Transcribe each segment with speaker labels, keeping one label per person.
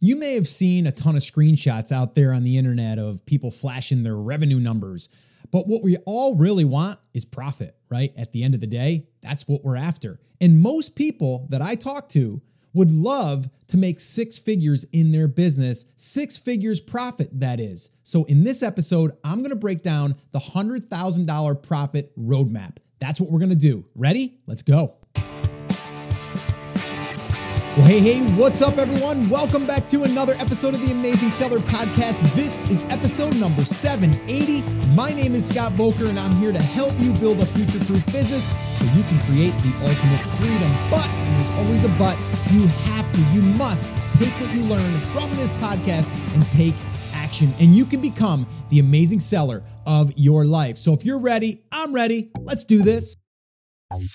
Speaker 1: You may have seen a ton of screenshots out there on the internet of people flashing their revenue numbers. But what we all really want is profit, right? At the end of the day, that's what we're after. And most people that I talk to would love to make six figures in their business, six figures profit, that is. So, in this episode, I'm gonna break down the $100,000 profit roadmap. That's what we're gonna do. Ready? Let's go. Well, hey, hey, what's up, everyone? Welcome back to another episode of the Amazing Seller Podcast. This is episode number 780. My name is Scott Voelker, and I'm here to help you build a future proof business so you can create the ultimate freedom. But, there's always a but, you have to, you must take what you learn from this podcast and take action, and you can become the amazing seller of your life. So, if you're ready, I'm ready. Let's do this.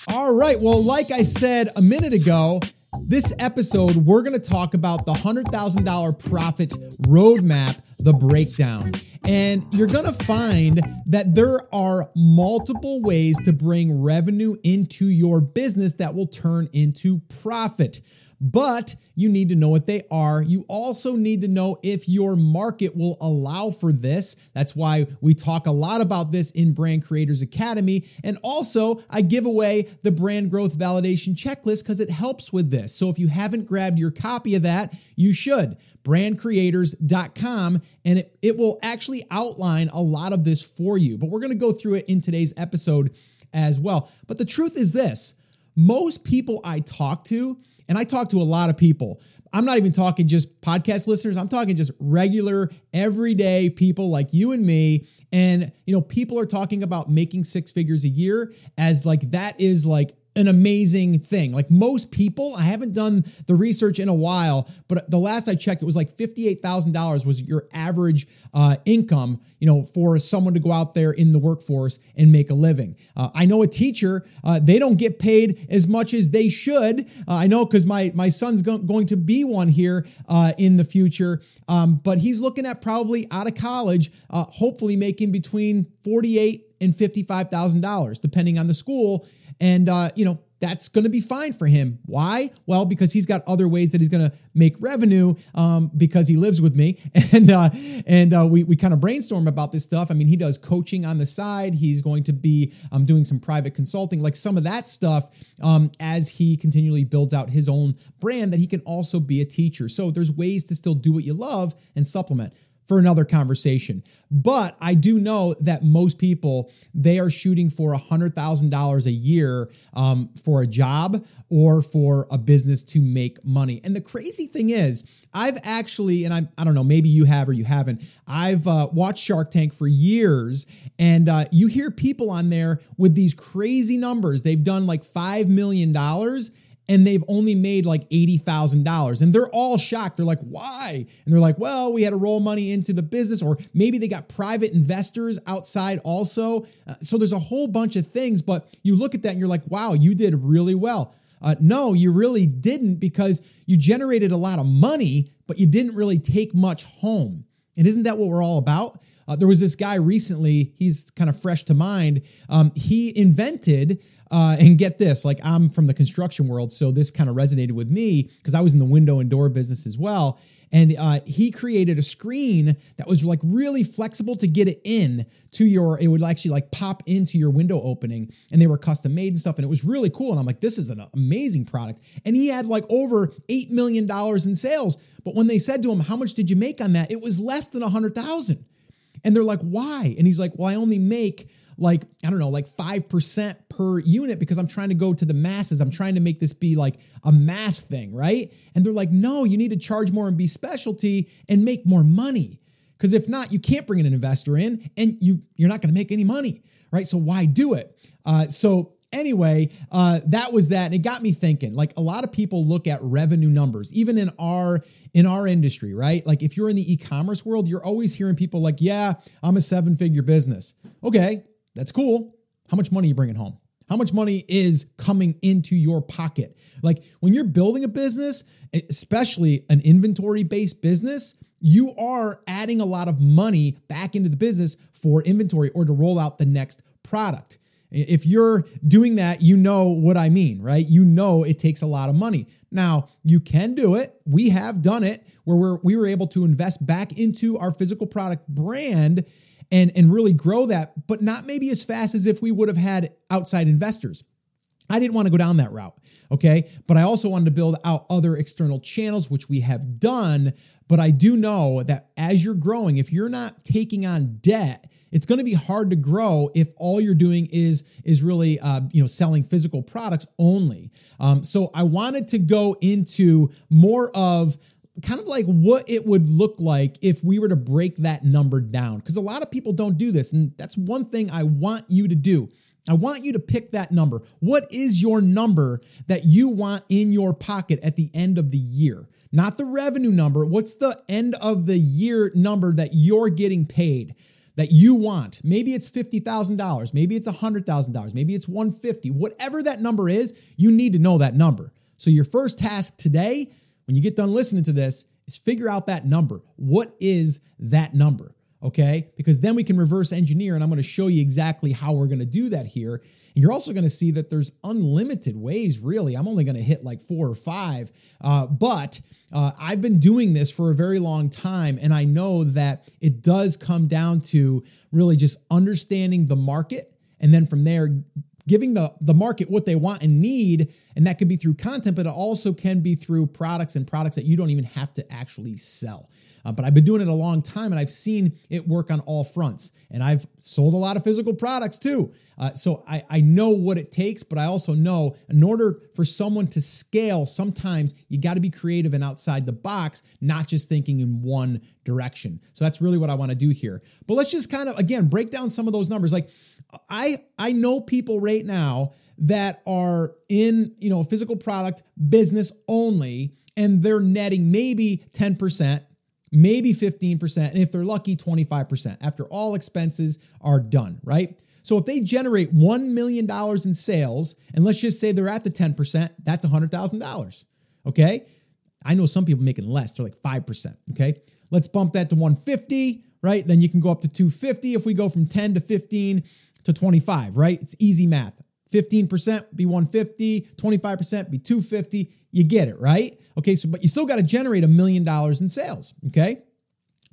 Speaker 1: All right. Well, like I said a minute ago, this episode, we're going to talk about the $100,000 profit roadmap, the breakdown. And you're going to find that there are multiple ways to bring revenue into your business that will turn into profit but you need to know what they are. You also need to know if your market will allow for this. That's why we talk a lot about this in Brand Creators Academy. And also, I give away the brand growth validation checklist because it helps with this. So if you haven't grabbed your copy of that, you should. Brandcreators.com, and it, it will actually outline a lot of this for you. But we're going to go through it in today's episode as well. But the truth is this most people I talk to, and I talk to a lot of people. I'm not even talking just podcast listeners. I'm talking just regular, everyday people like you and me. And, you know, people are talking about making six figures a year as like that is like an amazing thing. Like most people, I haven't done the research in a while, but the last I checked, it was like $58,000 was your average uh, income, you know, for someone to go out there in the workforce and make a living. Uh, I know a teacher, uh, they don't get paid as much as they should. Uh, I know because my, my son's go- going to be one here uh, in the future, um, but he's looking at probably out of college, uh, hopefully making between 48 and $55,000, depending on the school and, uh, you know, that's going to be fine for him. Why? Well, because he's got other ways that he's going to make revenue um, because he lives with me, and uh, and uh, we we kind of brainstorm about this stuff. I mean, he does coaching on the side. He's going to be um, doing some private consulting, like some of that stuff, um, as he continually builds out his own brand. That he can also be a teacher. So there's ways to still do what you love and supplement for another conversation. But I do know that most people they are shooting for a hundred thousand dollars a year um, for a job or for a business to make money. And the crazy thing is, I've actually, and I I don't know, maybe you have or you haven't. I've uh, watched Shark Tank for years, and uh, you hear people on there with these crazy numbers. They've done like five million dollars and they've only made like $80,000 and they're all shocked. They're like, why? And they're like, well, we had to roll money into the business, or maybe they got private investors outside also. Uh, so there's a whole bunch of things, but you look at that and you're like, wow, you did really well. Uh, no, you really didn't because you generated a lot of money, but you didn't really take much home. And isn't that what we're all about? Uh, there was this guy recently, he's kind of fresh to mind. Um, he invented uh, and get this, like I'm from the construction world, so this kind of resonated with me because I was in the window and door business as well. And uh, he created a screen that was like really flexible to get it in to your. It would actually like pop into your window opening, and they were custom made and stuff. And it was really cool. And I'm like, this is an amazing product. And he had like over eight million dollars in sales. But when they said to him, "How much did you make on that?" It was less than a hundred thousand. And they're like, "Why?" And he's like, "Well, I only make." like, I don't know, like 5% per unit because I'm trying to go to the masses. I'm trying to make this be like a mass thing, right? And they're like, no, you need to charge more and be specialty and make more money. Because if not, you can't bring an investor in and you, you're not going to make any money, right? So why do it? Uh, so anyway, uh, that was that. And it got me thinking, like a lot of people look at revenue numbers, even in our in our industry, right? Like if you're in the e-commerce world, you're always hearing people like, yeah, I'm a seven-figure business. Okay, that's cool. How much money are you bringing home? How much money is coming into your pocket? Like when you're building a business, especially an inventory based business, you are adding a lot of money back into the business for inventory or to roll out the next product. If you're doing that, you know what I mean, right? You know it takes a lot of money. Now, you can do it. We have done it where we're, we were able to invest back into our physical product brand and, and really grow that, but not maybe as fast as if we would have had outside investors. I didn't want to go down that route. Okay. But I also wanted to build out other external channels, which we have done. But I do know that as you're growing, if you're not taking on debt, it's going to be hard to grow if all you're doing is is really uh, you know selling physical products only. Um, so I wanted to go into more of kind of like what it would look like if we were to break that number down because a lot of people don't do this and that's one thing I want you to do. I want you to pick that number. What is your number that you want in your pocket at the end of the year? Not the revenue number. What's the end of the year number that you're getting paid? that you want. Maybe it's $50,000, maybe it's $100,000, maybe it's 150. Whatever that number is, you need to know that number. So your first task today, when you get done listening to this, is figure out that number. What is that number? Okay? Because then we can reverse engineer and I'm going to show you exactly how we're going to do that here. And you're also going to see that there's unlimited ways, really. I'm only going to hit like four or five. Uh, but uh, I've been doing this for a very long time, and I know that it does come down to really just understanding the market. And then from there, giving the, the market what they want and need. And that could be through content, but it also can be through products and products that you don't even have to actually sell. Uh, but I've been doing it a long time and I've seen it work on all fronts. And I've sold a lot of physical products too. Uh, so I, I know what it takes, but I also know in order for someone to scale, sometimes you got to be creative and outside the box, not just thinking in one direction. So that's really what I want to do here. But let's just kind of, again, break down some of those numbers. Like I, I know people right now that are in, you know, physical product business only, and they're netting maybe 10%, maybe 15%, and if they're lucky, 25% after all expenses are done, right? So if they generate $1 million in sales, and let's just say they're at the 10%, that's $100,000. Okay. I know some people making less, they're like 5%. Okay. Let's bump that to 150, right? Then you can go up to 250 if we go from 10 to 15 to 25, right? It's easy math. 15% be 150, 25% be 250. You get it, right? Okay, so but you still got to generate a million dollars in sales, okay?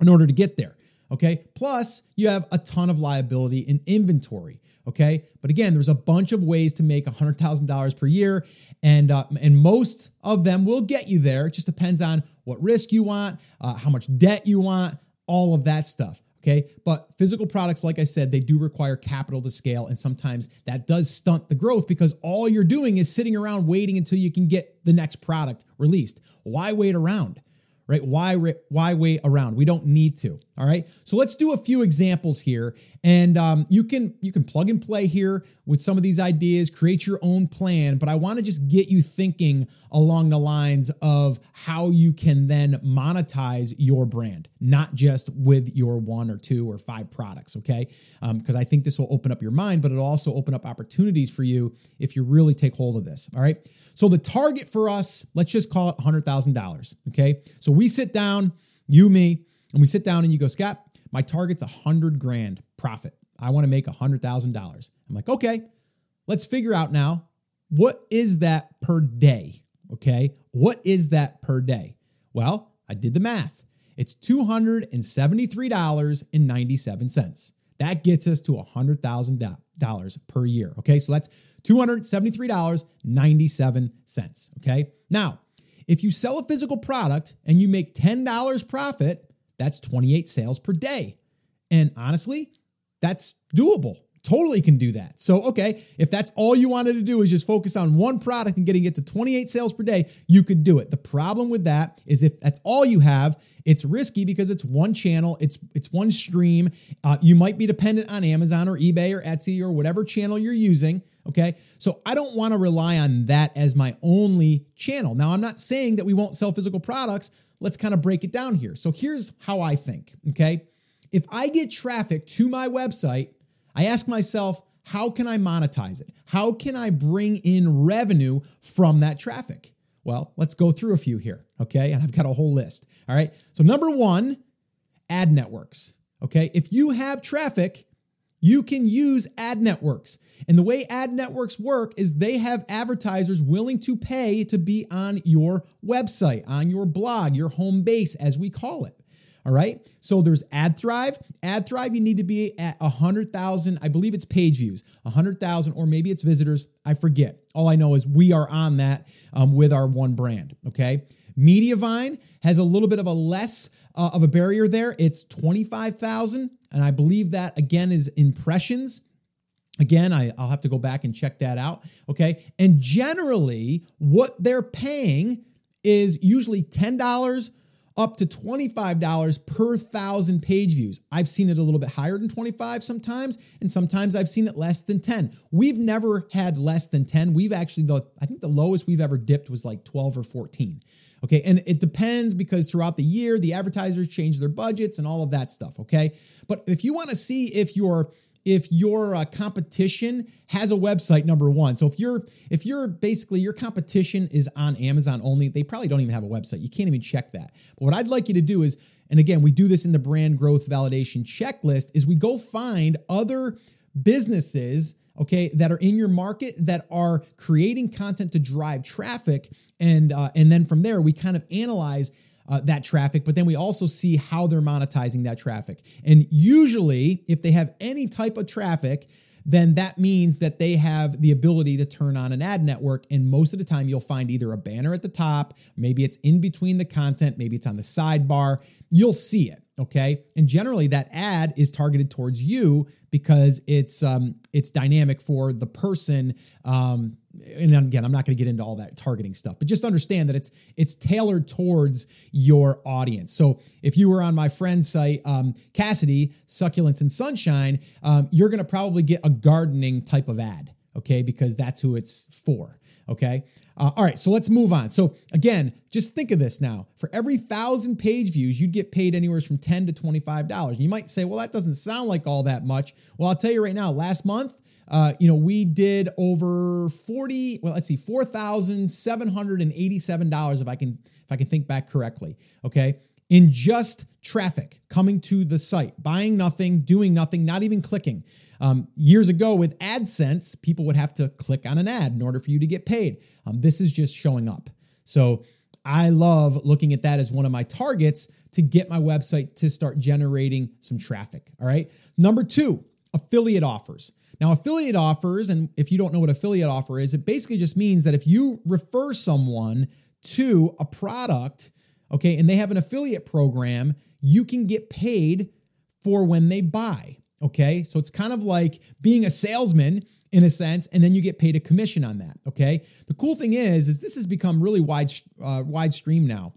Speaker 1: In order to get there. Okay. Plus, you have a ton of liability in inventory. Okay. But again, there's a bunch of ways to make $100,000 per year. And, uh, and most of them will get you there. It just depends on what risk you want, uh, how much debt you want, all of that stuff. Okay. But physical products, like I said, they do require capital to scale. And sometimes that does stunt the growth because all you're doing is sitting around waiting until you can get the next product released. Why wait around? right? Why why wait around? We don't need to. All right. So let's do a few examples here, and um, you can you can plug and play here with some of these ideas, create your own plan. But I want to just get you thinking along the lines of how you can then monetize your brand, not just with your one or two or five products. Okay, because um, I think this will open up your mind, but it'll also open up opportunities for you if you really take hold of this. All right. So the target for us, let's just call it $100,000. Okay. So we sit down, you, me, and we sit down and you go, Scott, my target's a hundred grand profit. I want to make a hundred thousand dollars. I'm like, okay, let's figure out now what is that per day? Okay. What is that per day? Well, I did the math. It's $273.97. That gets us to $100,000 per year. Okay. So that's $273.97. Okay. Now, if you sell a physical product and you make $10 profit, that's 28 sales per day. And honestly, that's doable. Totally can do that. So, okay, if that's all you wanted to do is just focus on one product and getting it to 28 sales per day, you could do it. The problem with that is if that's all you have, it's risky because it's one channel, it's it's one stream. Uh, you might be dependent on Amazon or eBay or Etsy or whatever channel you're using. Okay. So I don't want to rely on that as my only channel. Now, I'm not saying that we won't sell physical products. Let's kind of break it down here. So here's how I think. Okay. If I get traffic to my website, I ask myself, how can I monetize it? How can I bring in revenue from that traffic? Well, let's go through a few here. Okay. And I've got a whole list. All right. So, number one, ad networks. Okay. If you have traffic, you can use ad networks. And the way ad networks work is they have advertisers willing to pay to be on your website, on your blog, your home base, as we call it. All right. So there's AdThrive. AdThrive, you need to be at 100,000, I believe it's page views, 100,000, or maybe it's visitors. I forget. All I know is we are on that um, with our one brand. Okay. Mediavine has a little bit of a less uh, of a barrier there. It's 25,000. And I believe that again is impressions. Again, I, will have to go back and check that out. Okay. And generally, what they're paying is usually $10 up to $25 per thousand page views. I've seen it a little bit higher than 25 sometimes, and sometimes I've seen it less than 10. We've never had less than 10. We've actually, the, I think the lowest we've ever dipped was like 12 or 14. Okay. And it depends because throughout the year, the advertisers change their budgets and all of that stuff. Okay. But if you want to see if your if your uh, competition has a website number one. So if you're if you're basically your competition is on amazon only they probably don't even have a website. You can't even check that. But what i'd like you to do is and again we do this in the brand growth validation checklist is we go find other businesses okay that are in your market that are creating content to drive traffic. And uh, and then from there we kind of analyze uh, that traffic but then we also see how they're monetizing that traffic and usually if they have any type of traffic then that means that they have the ability to turn on an ad network. And most of the time, you'll find either a banner at the top, maybe it's in between the content, maybe it's on the sidebar. You'll see it. Okay. And generally that ad is targeted towards you because it's um, it's dynamic for the person. Um, and again, I'm not going to get into all that targeting stuff, but just understand that it's it's tailored towards your audience. So if you were on my friend's site, um, Cassidy Succulents and Sunshine, um, you're going to probably get a gardening type of ad, okay, because that's who it's for. Okay. Uh, all right, so let's move on. So again, just think of this now. For every thousand page views, you'd get paid anywhere from ten to twenty-five dollars. You might say, "Well, that doesn't sound like all that much." Well, I'll tell you right now. Last month, uh, you know, we did over forty. Well, let's see, four thousand seven hundred and eighty-seven dollars, if I can, if I can think back correctly. Okay, in just traffic coming to the site, buying nothing, doing nothing, not even clicking. Um, years ago with AdSense, people would have to click on an ad in order for you to get paid. Um, this is just showing up. So I love looking at that as one of my targets to get my website to start generating some traffic. All right. Number two, affiliate offers. Now, affiliate offers, and if you don't know what affiliate offer is, it basically just means that if you refer someone to a product, okay, and they have an affiliate program, you can get paid for when they buy. Okay. So it's kind of like being a salesman in a sense, and then you get paid a commission on that. Okay. The cool thing is, is this has become really wide, uh, wide stream now,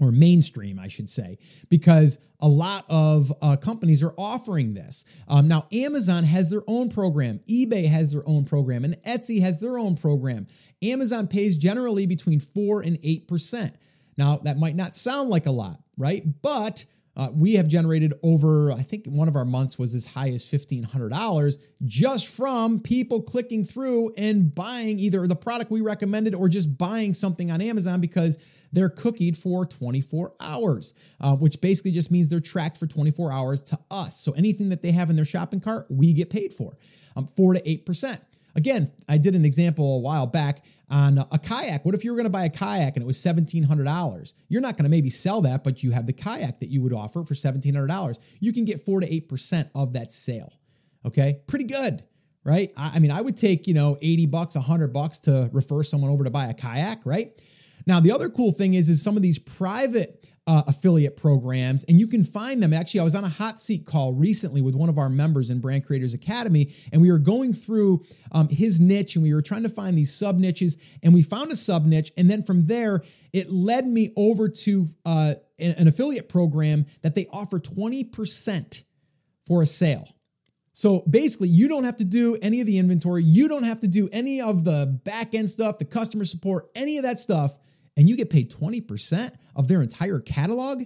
Speaker 1: or mainstream, I should say, because a lot of uh, companies are offering this. Um, now, Amazon has their own program, eBay has their own program, and Etsy has their own program. Amazon pays generally between four and eight percent. Now, that might not sound like a lot, right? But uh, we have generated over, I think one of our months was as high as $1,500 just from people clicking through and buying either the product we recommended or just buying something on Amazon because they're cookied for 24 hours, uh, which basically just means they're tracked for 24 hours to us. So anything that they have in their shopping cart, we get paid for, um, 4 to 8%. Again, I did an example a while back on a kayak. What if you were going to buy a kayak and it was $1,700? You're not going to maybe sell that, but you have the kayak that you would offer for $1,700. You can get 4 to 8% of that sale. Okay. Pretty good, right? I, mean, I would take, you know, 80 bucks, 100 bucks to refer someone over to buy a kayak, right? Now, the other cool thing is, is some of these private uh, affiliate programs, and you can find them. Actually, I was on a hot seat call recently with one of our members in Brand Creators Academy, and we were going through um, his niche and we were trying to find these sub niches, and we found a sub niche. And then from there, it led me over to uh, an affiliate program that they offer 20% for a sale. So basically, you don't have to do any of the inventory, you don't have to do any of the back end stuff, the customer support, any of that stuff and you get paid 20% of their entire catalog,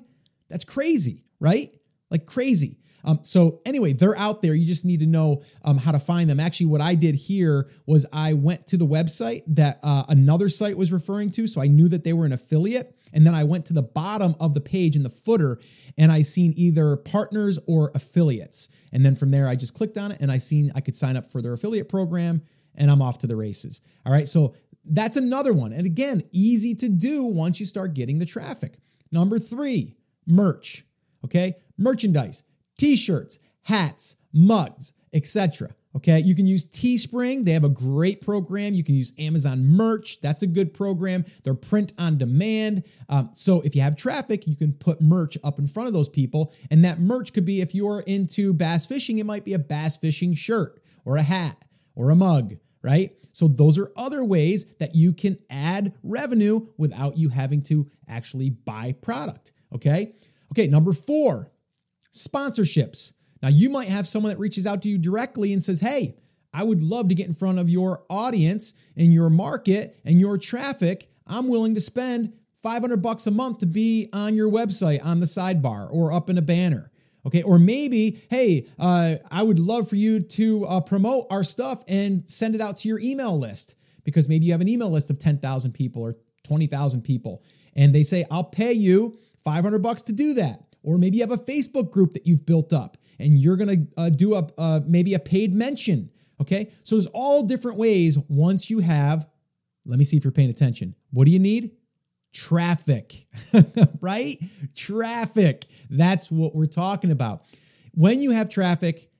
Speaker 1: that's crazy, right? Like crazy. Um, so anyway, they're out there. You just need to know um, how to find them. Actually, what I did here was I went to the website that uh, another site was referring to, so I knew that they were an affiliate, And then I went to the bottom of the page in the footer and I seen either partners or affiliates. And then from there, I just clicked on it and I seen I could sign up for their affiliate program and I'm off to the races. All right. So that's another one. And again, easy to do once you start getting the traffic. Number three, merch. Okay. Merchandise, t shirts, hats, mugs, etc. Okay, you can use Teespring. They have a great program. You can use Amazon Merch. That's a good program. They're print on demand. Um, so if you have traffic, you can put merch up in front of those people. And that merch could be if you're into bass fishing, it might be a bass fishing shirt or a hat or a mug, right? So those are other ways that you can add revenue without you having to actually buy product. Okay. Okay. Number four, sponsorships. Now, you might have someone that reaches out to you directly and says, Hey, I would love to get in front of your audience and your market and your traffic. I'm willing to spend 500 bucks a month to be on your website on the sidebar or up in a banner. Okay. Or maybe, hey, uh, I would love for you to uh, promote our stuff and send it out to your email list because maybe you have an email list of 10,000 people or 20,000 people. And they say, I'll pay you 500 bucks to do that. Or maybe you have a Facebook group that you've built up and you're to uh, do a uh, maybe a paid mention. Okay. So there's all different ways once you have, let me see if you're paying attention. What do you need? Traffic, right? Traffic. That's what we're talking about. When you have traffic,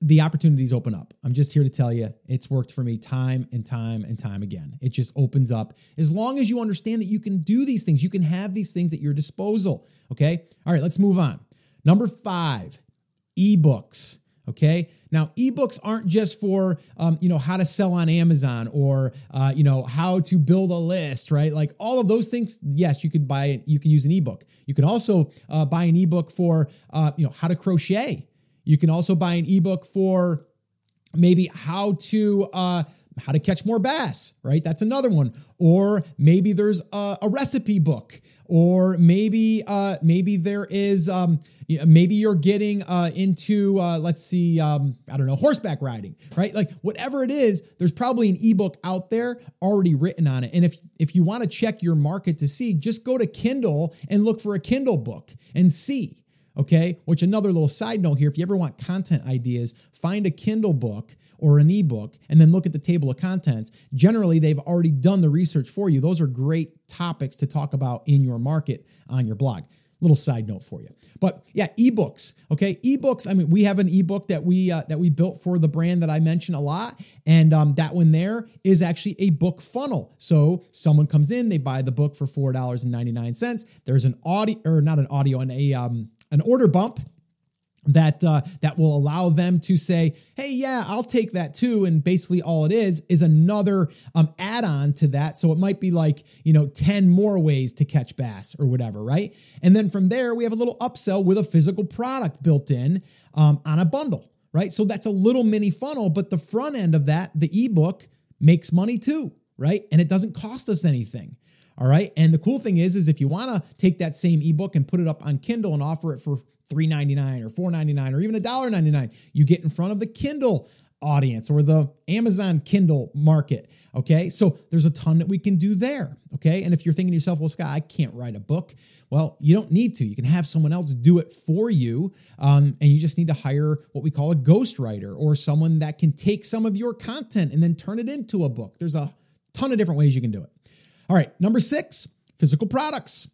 Speaker 1: the opportunities open up. I'm just here to tell you it's worked for me time and time and time again. It just opens up as long as you understand that you can do these things, you can have these things at your disposal. Okay. All right, let's move on. Number five, ebooks. Okay. Now, ebooks aren't just for, um, you know, how to sell on Amazon or, uh, you know, how to build a list, right? Like all of those things. Yes, you could buy. You can use an ebook. You can also uh, buy an ebook for, uh, you know, how to crochet. You can also buy an ebook for maybe how to, uh, how to catch more bass, right? That's another one. Or maybe there's a, a recipe book, or maybe uh, maybe there is um, maybe you're getting uh, into uh, let's see, um, I don't know, horseback riding, right? Like whatever it is, there's probably an ebook out there already written on it. And if if you want to check your market to see, just go to Kindle and look for a Kindle book and see. Okay, which another little side note here if you ever want content ideas, find a Kindle book or an ebook and then look at the table of contents. Generally, they've already done the research for you. Those are great topics to talk about in your market on your blog. Little side note for you, but yeah, ebooks. Okay, ebooks. I mean, we have an ebook that we uh, that we built for the brand that I mention a lot, and um, that one there is actually a book funnel. So someone comes in, they buy the book for four dollars and ninety nine cents. There's an audio or not an audio, and a um, an order bump that uh, that will allow them to say, "Hey, yeah, I'll take that too." And basically, all it is is another um, add-on to that. So it might be like you know ten more ways to catch bass or whatever, right? And then from there, we have a little upsell with a physical product built in um, on a bundle, right? So that's a little mini funnel, but the front end of that, the ebook, makes money too, right? And it doesn't cost us anything. All right. And the cool thing is, is if you want to take that same ebook and put it up on Kindle and offer it for $3.99 or $4.99 or even $1.99. You get in front of the Kindle audience or the Amazon Kindle market. Okay. So there's a ton that we can do there. Okay. And if you're thinking to yourself, well, Scott, I can't write a book. Well, you don't need to. You can have someone else do it for you. Um, and you just need to hire what we call a ghostwriter or someone that can take some of your content and then turn it into a book. There's a ton of different ways you can do it. All right. Number six, physical products.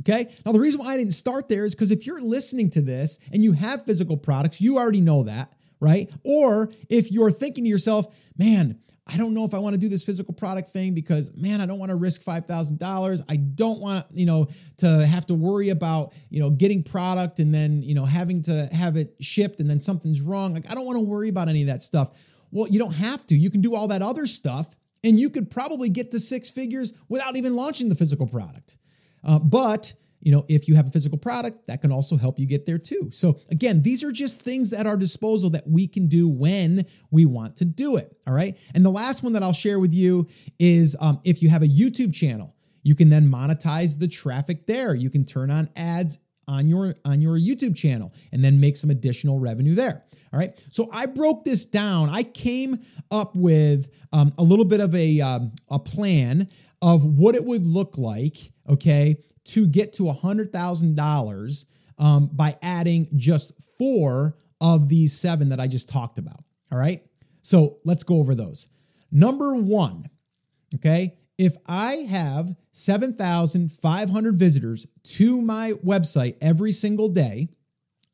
Speaker 1: Okay. Now, the reason why I didn't start there is because if you're listening to this and you have physical products, you already know that, right? Or if you're thinking to yourself, man, I don't know if I want to do this physical product thing because man, I don't want to risk $5,000. I don't want, you know, to have to worry about, you know, getting product and then, you know, having to have it shipped and then something's wrong. Like I don't want to worry about any of that stuff. Well, you don't have to. You can do all that other stuff and you could probably get to six figures without even launching the physical product. Uh, but you know, if you have a physical product, that can also help you get there too. So again, these are just things at our disposal that we can do when we want to do it. All right. And the last one that I'll share with you is um, if you have a YouTube channel, you can then monetize the traffic there. You can turn on ads on your on your YouTube channel and then make some additional revenue there. All right. So I broke this down. I came up with um, a little bit of a um, a plan of what it would look like, okay, to get to $100,000 um, by adding just four of these seven that I just talked about. All right. So let's go over those. Number one, okay, if I have 7,500 visitors to my website every single day,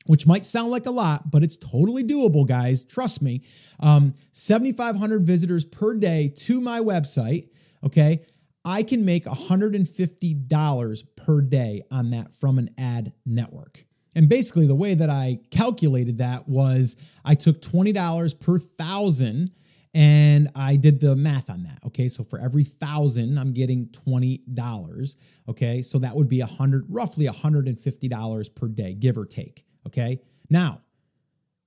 Speaker 1: which might sound like a lot, but it's totally doable, guys. Trust me. Um, 7,500 visitors per day to my website, okay, I can make $150 per day on that from an ad network. And basically, the way that I calculated that was I took $20 per thousand and I did the math on that. Okay. So for every thousand, I'm getting $20. Okay. So that would be a hundred, roughly $150 per day, give or take. Okay. Now,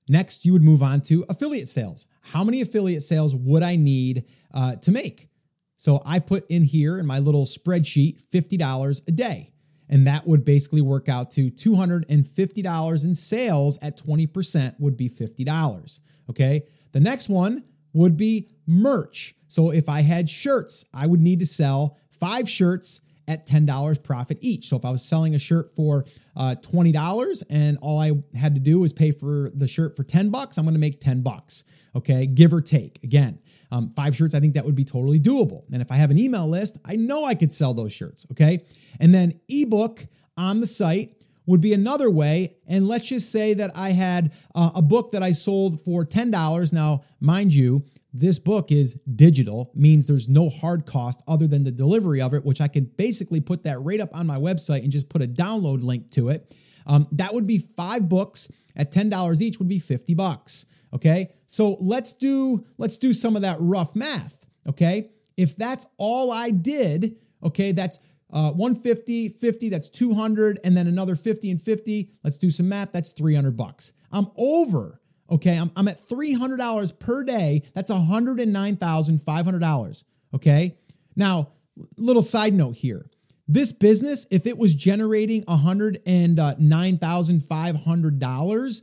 Speaker 1: next you would move on to affiliate sales. How many affiliate sales would I need uh, to make? So I put in here in my little spreadsheet $50 a day. And that would basically work out to $250 in sales at 20% would be $50. Okay. The next one would be merch. So if I had shirts, I would need to sell five shirts at $10 profit each. So if I was selling a shirt for uh, $20 and all I had to do was pay for the shirt for 10 bucks, I'm going to make 10 bucks. Okay. Give or take. Again, um, five shirts, I think that would be totally doable. And if I have an email list, I know I could sell those shirts. Okay. And then ebook on the site would be another way. And let's just say that I had uh, a book that I sold for $10. Now, mind you, this book is digital, means there's no hard cost other than the delivery of it, which I can basically put that right up on my website and just put a download link to it. Um, that would be five books at $10 each would be 50 bucks. Okay. So let's do, let's do some of that rough math. Okay. If that's all I did, okay, that's uh, 150, 50, that's 200, and then another 50 and 50. Let's do some math. That's 300 bucks. I'm over. Okay. I'm, I'm at $300 per day. That's $109,500. Okay. Now, little side note here. This business, if it was generating $109,500,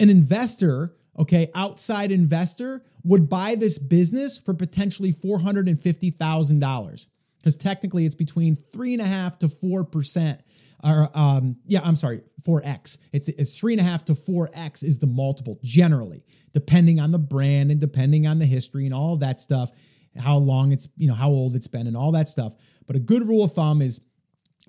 Speaker 1: an investor, okay, outside investor would buy this business for potentially $450,000 because technically it's between three and a half to four percent. Or um, yeah, I'm sorry, four x. It's, three and a half to four x is the multiple generally, depending on the brand and depending on the history and all that stuff, how long it's you know how old it's been and all that stuff. But a good rule of thumb is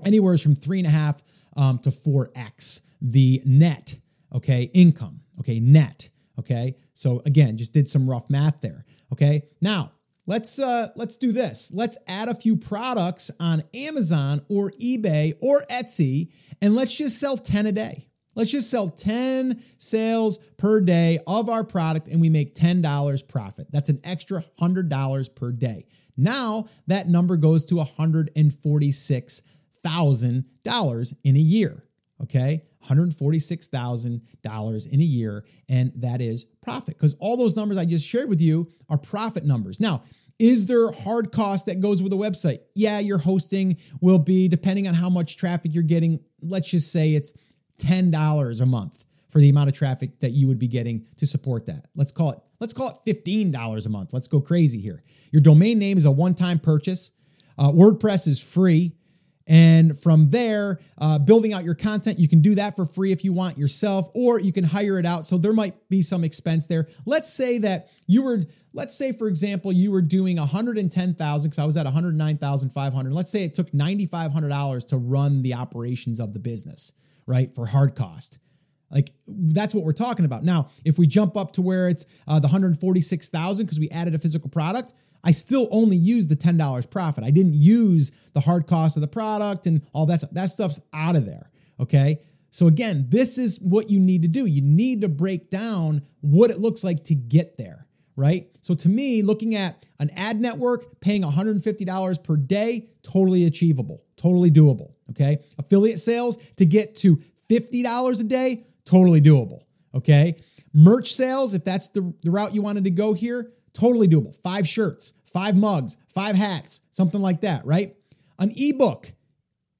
Speaker 1: anywhere from three and a half um, to four x the net okay income okay net okay. So again, just did some rough math there. Okay, now Let's uh, let's do this. Let's add a few products on Amazon or eBay or Etsy, and let's just sell 10 a day. Let's just sell 10 sales per day of our product and we make $10 profit. That's an extra $100 per day. Now that number goes to $146,000 in a year. Okay. $146,000 in a year. And that is profit because all those numbers I just shared with you are profit numbers. Now, is there hard cost that goes with a website? Yeah, your hosting will be, depending on how much traffic you're getting, let's just say it's $10 a month for the amount of traffic that you would be getting to support that. Let's call it, let's call it $15 a month. Let's go crazy here. Your domain name is a one-time purchase. Uh, WordPress is free. And from there, uh, building out your content, you can do that for free if you want yourself, or you can hire it out. So there might be some expense there. Let's say that you were, let's say, for example, you were doing 110,000 because I was at 109,500. Let's say it took $9,500 to run the operations of the business, right? For hard cost. Like that's what we're talking about. Now, if we jump up to where it's uh, the 146,000 because we added a physical product, I still only use the $10 profit. I didn't use the hard cost of the product and all that stuff. That stuff's out of there. Okay. So again, this is what you need to do. You need to break down what it looks like to get there, right? So to me, looking at an ad network paying $150 per day, totally achievable, totally doable. Okay. Affiliate sales to get to $50 a day, totally doable. Okay. Merch sales, if that's the, the route you wanted to go here, Totally doable. Five shirts, five mugs, five hats, something like that, right? An ebook,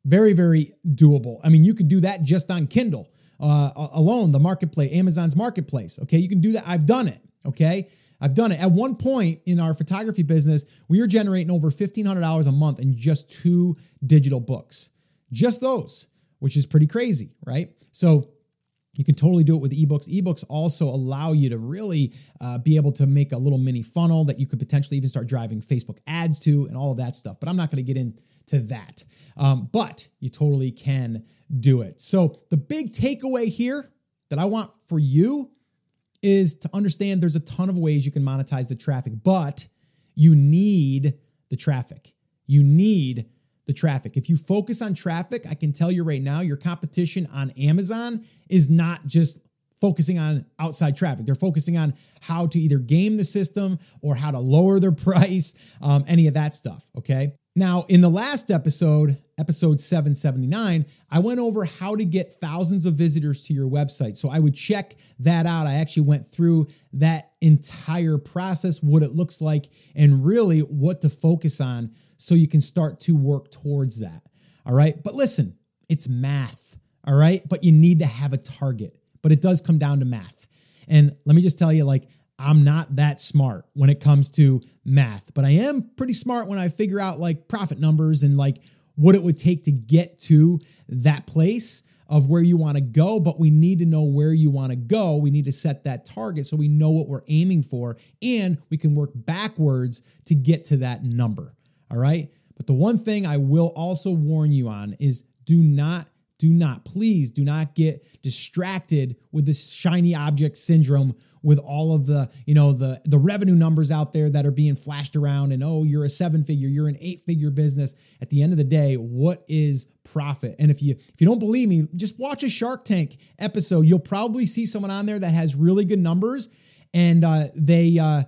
Speaker 1: very, very doable. I mean, you could do that just on Kindle uh, alone, the marketplace, Amazon's marketplace. Okay, you can do that. I've done it. Okay, I've done it. At one point in our photography business, we were generating over $1,500 a month in just two digital books. Just those, which is pretty crazy, right? So you can totally do it with ebooks. Ebooks also allow you to really uh, be able to make a little mini funnel that you could potentially even start driving Facebook ads to and all of that stuff. But I'm not going to get into that. Um, but you totally can do it. So the big takeaway here that I want for you is to understand there's a ton of ways you can monetize the traffic, but you need the traffic. You need the traffic. If you focus on traffic, I can tell you right now, your competition on Amazon is not just focusing on outside traffic. They're focusing on how to either game the system or how to lower their price, um, any of that stuff. Okay. Now, in the last episode, episode 779, I went over how to get thousands of visitors to your website. So I would check that out. I actually went through that entire process, what it looks like, and really what to focus on so you can start to work towards that. All right. But listen, it's math. All right. But you need to have a target, but it does come down to math. And let me just tell you, like, I'm not that smart when it comes to math, but I am pretty smart when I figure out like profit numbers and like what it would take to get to that place of where you want to go. But we need to know where you want to go. We need to set that target so we know what we're aiming for and we can work backwards to get to that number. All right. But the one thing I will also warn you on is do not do not please do not get distracted with this shiny object syndrome with all of the you know the the revenue numbers out there that are being flashed around and oh you're a seven figure you're an eight figure business. At the end of the day what is profit? And if you if you don't believe me just watch a shark tank episode. You'll probably see someone on there that has really good numbers and uh, they uh,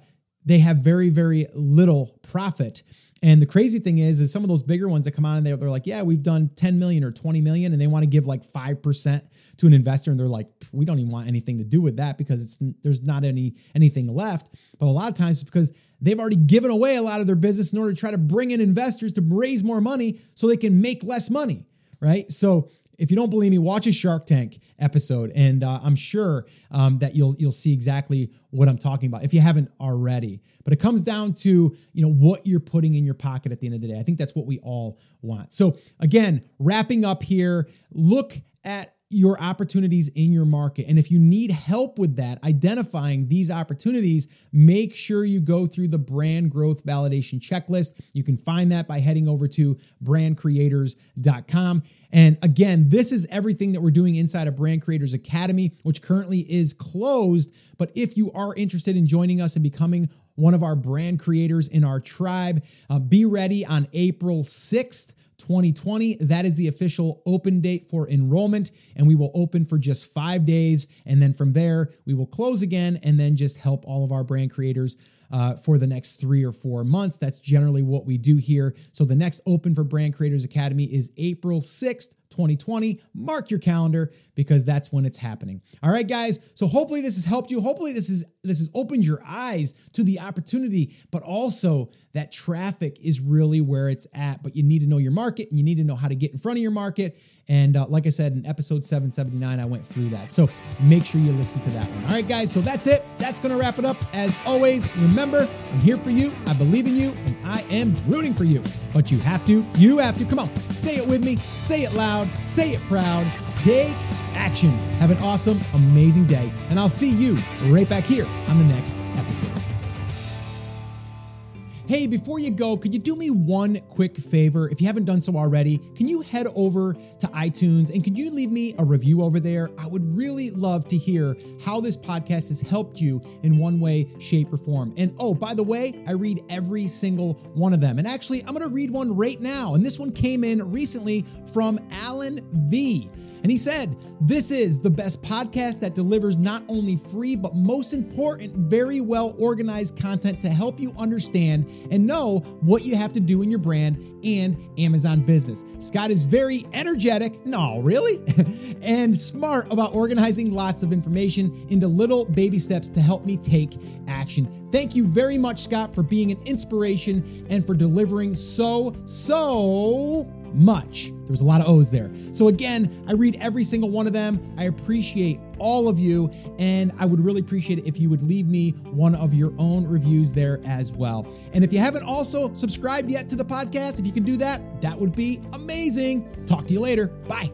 Speaker 1: they have very very little profit and the crazy thing is, is some of those bigger ones that come on and they're, they're like, yeah, we've done 10 million or 20 million, and they want to give like 5% to an investor. And they're like, we don't even want anything to do with that because it's there's not any anything left. But a lot of times it's because they've already given away a lot of their business in order to try to bring in investors to raise more money so they can make less money. Right. So if you don't believe me, watch a Shark Tank episode, and uh, I'm sure um, that you'll you'll see exactly what I'm talking about if you haven't already. But it comes down to you know what you're putting in your pocket at the end of the day. I think that's what we all want. So again, wrapping up here, look at your opportunities in your market. And if you need help with that, identifying these opportunities, make sure you go through the brand growth validation checklist. You can find that by heading over to brandcreators.com. And again, this is everything that we're doing inside of Brand Creators Academy, which currently is closed. But if you are interested in joining us and becoming one of our brand creators in our tribe, uh, be ready on April 6th 2020. That is the official open date for enrollment, and we will open for just five days. And then from there, we will close again and then just help all of our brand creators uh, for the next three or four months. That's generally what we do here. So the next open for Brand Creators Academy is April 6th 2020. Mark your calendar because that's when it's happening. All right, guys. So hopefully this has helped you. Hopefully this is this has opened your eyes to the opportunity, but also that traffic is really where it's at. But you need to know your market and you need to know how to get in front of your market. And uh, like I said in episode 779, I went through that. So make sure you listen to that one. All right, guys. So that's it. That's going to wrap it up. As always, remember, I'm here for you. I believe in you and I am rooting for you. But you have to, you have to, come on, say it with me, say it loud, say it proud, take action. Have an awesome, amazing day. And I'll see you right back here on the next. Hey, before you go, could you do me one quick favor? If you haven't done so already, can you head over to iTunes and could you leave me a review over there? I would really love to hear how this podcast has helped you in one way, shape, or form. And oh, by the way, I read every single one of them. And actually, I'm going to read one right now. And this one came in recently from Alan V. And he said, This is the best podcast that delivers not only free, but most important, very well organized content to help you understand and know what you have to do in your brand and Amazon business. Scott is very energetic, no, really, and smart about organizing lots of information into little baby steps to help me take action. Thank you very much, Scott, for being an inspiration and for delivering so, so much. There was a lot of O's there. So, again, I read every single one of them. I appreciate all of you, and I would really appreciate it if you would leave me one of your own reviews there as well. And if you haven't also subscribed yet to the podcast, if you can do that, that would be amazing. Talk to you later. Bye.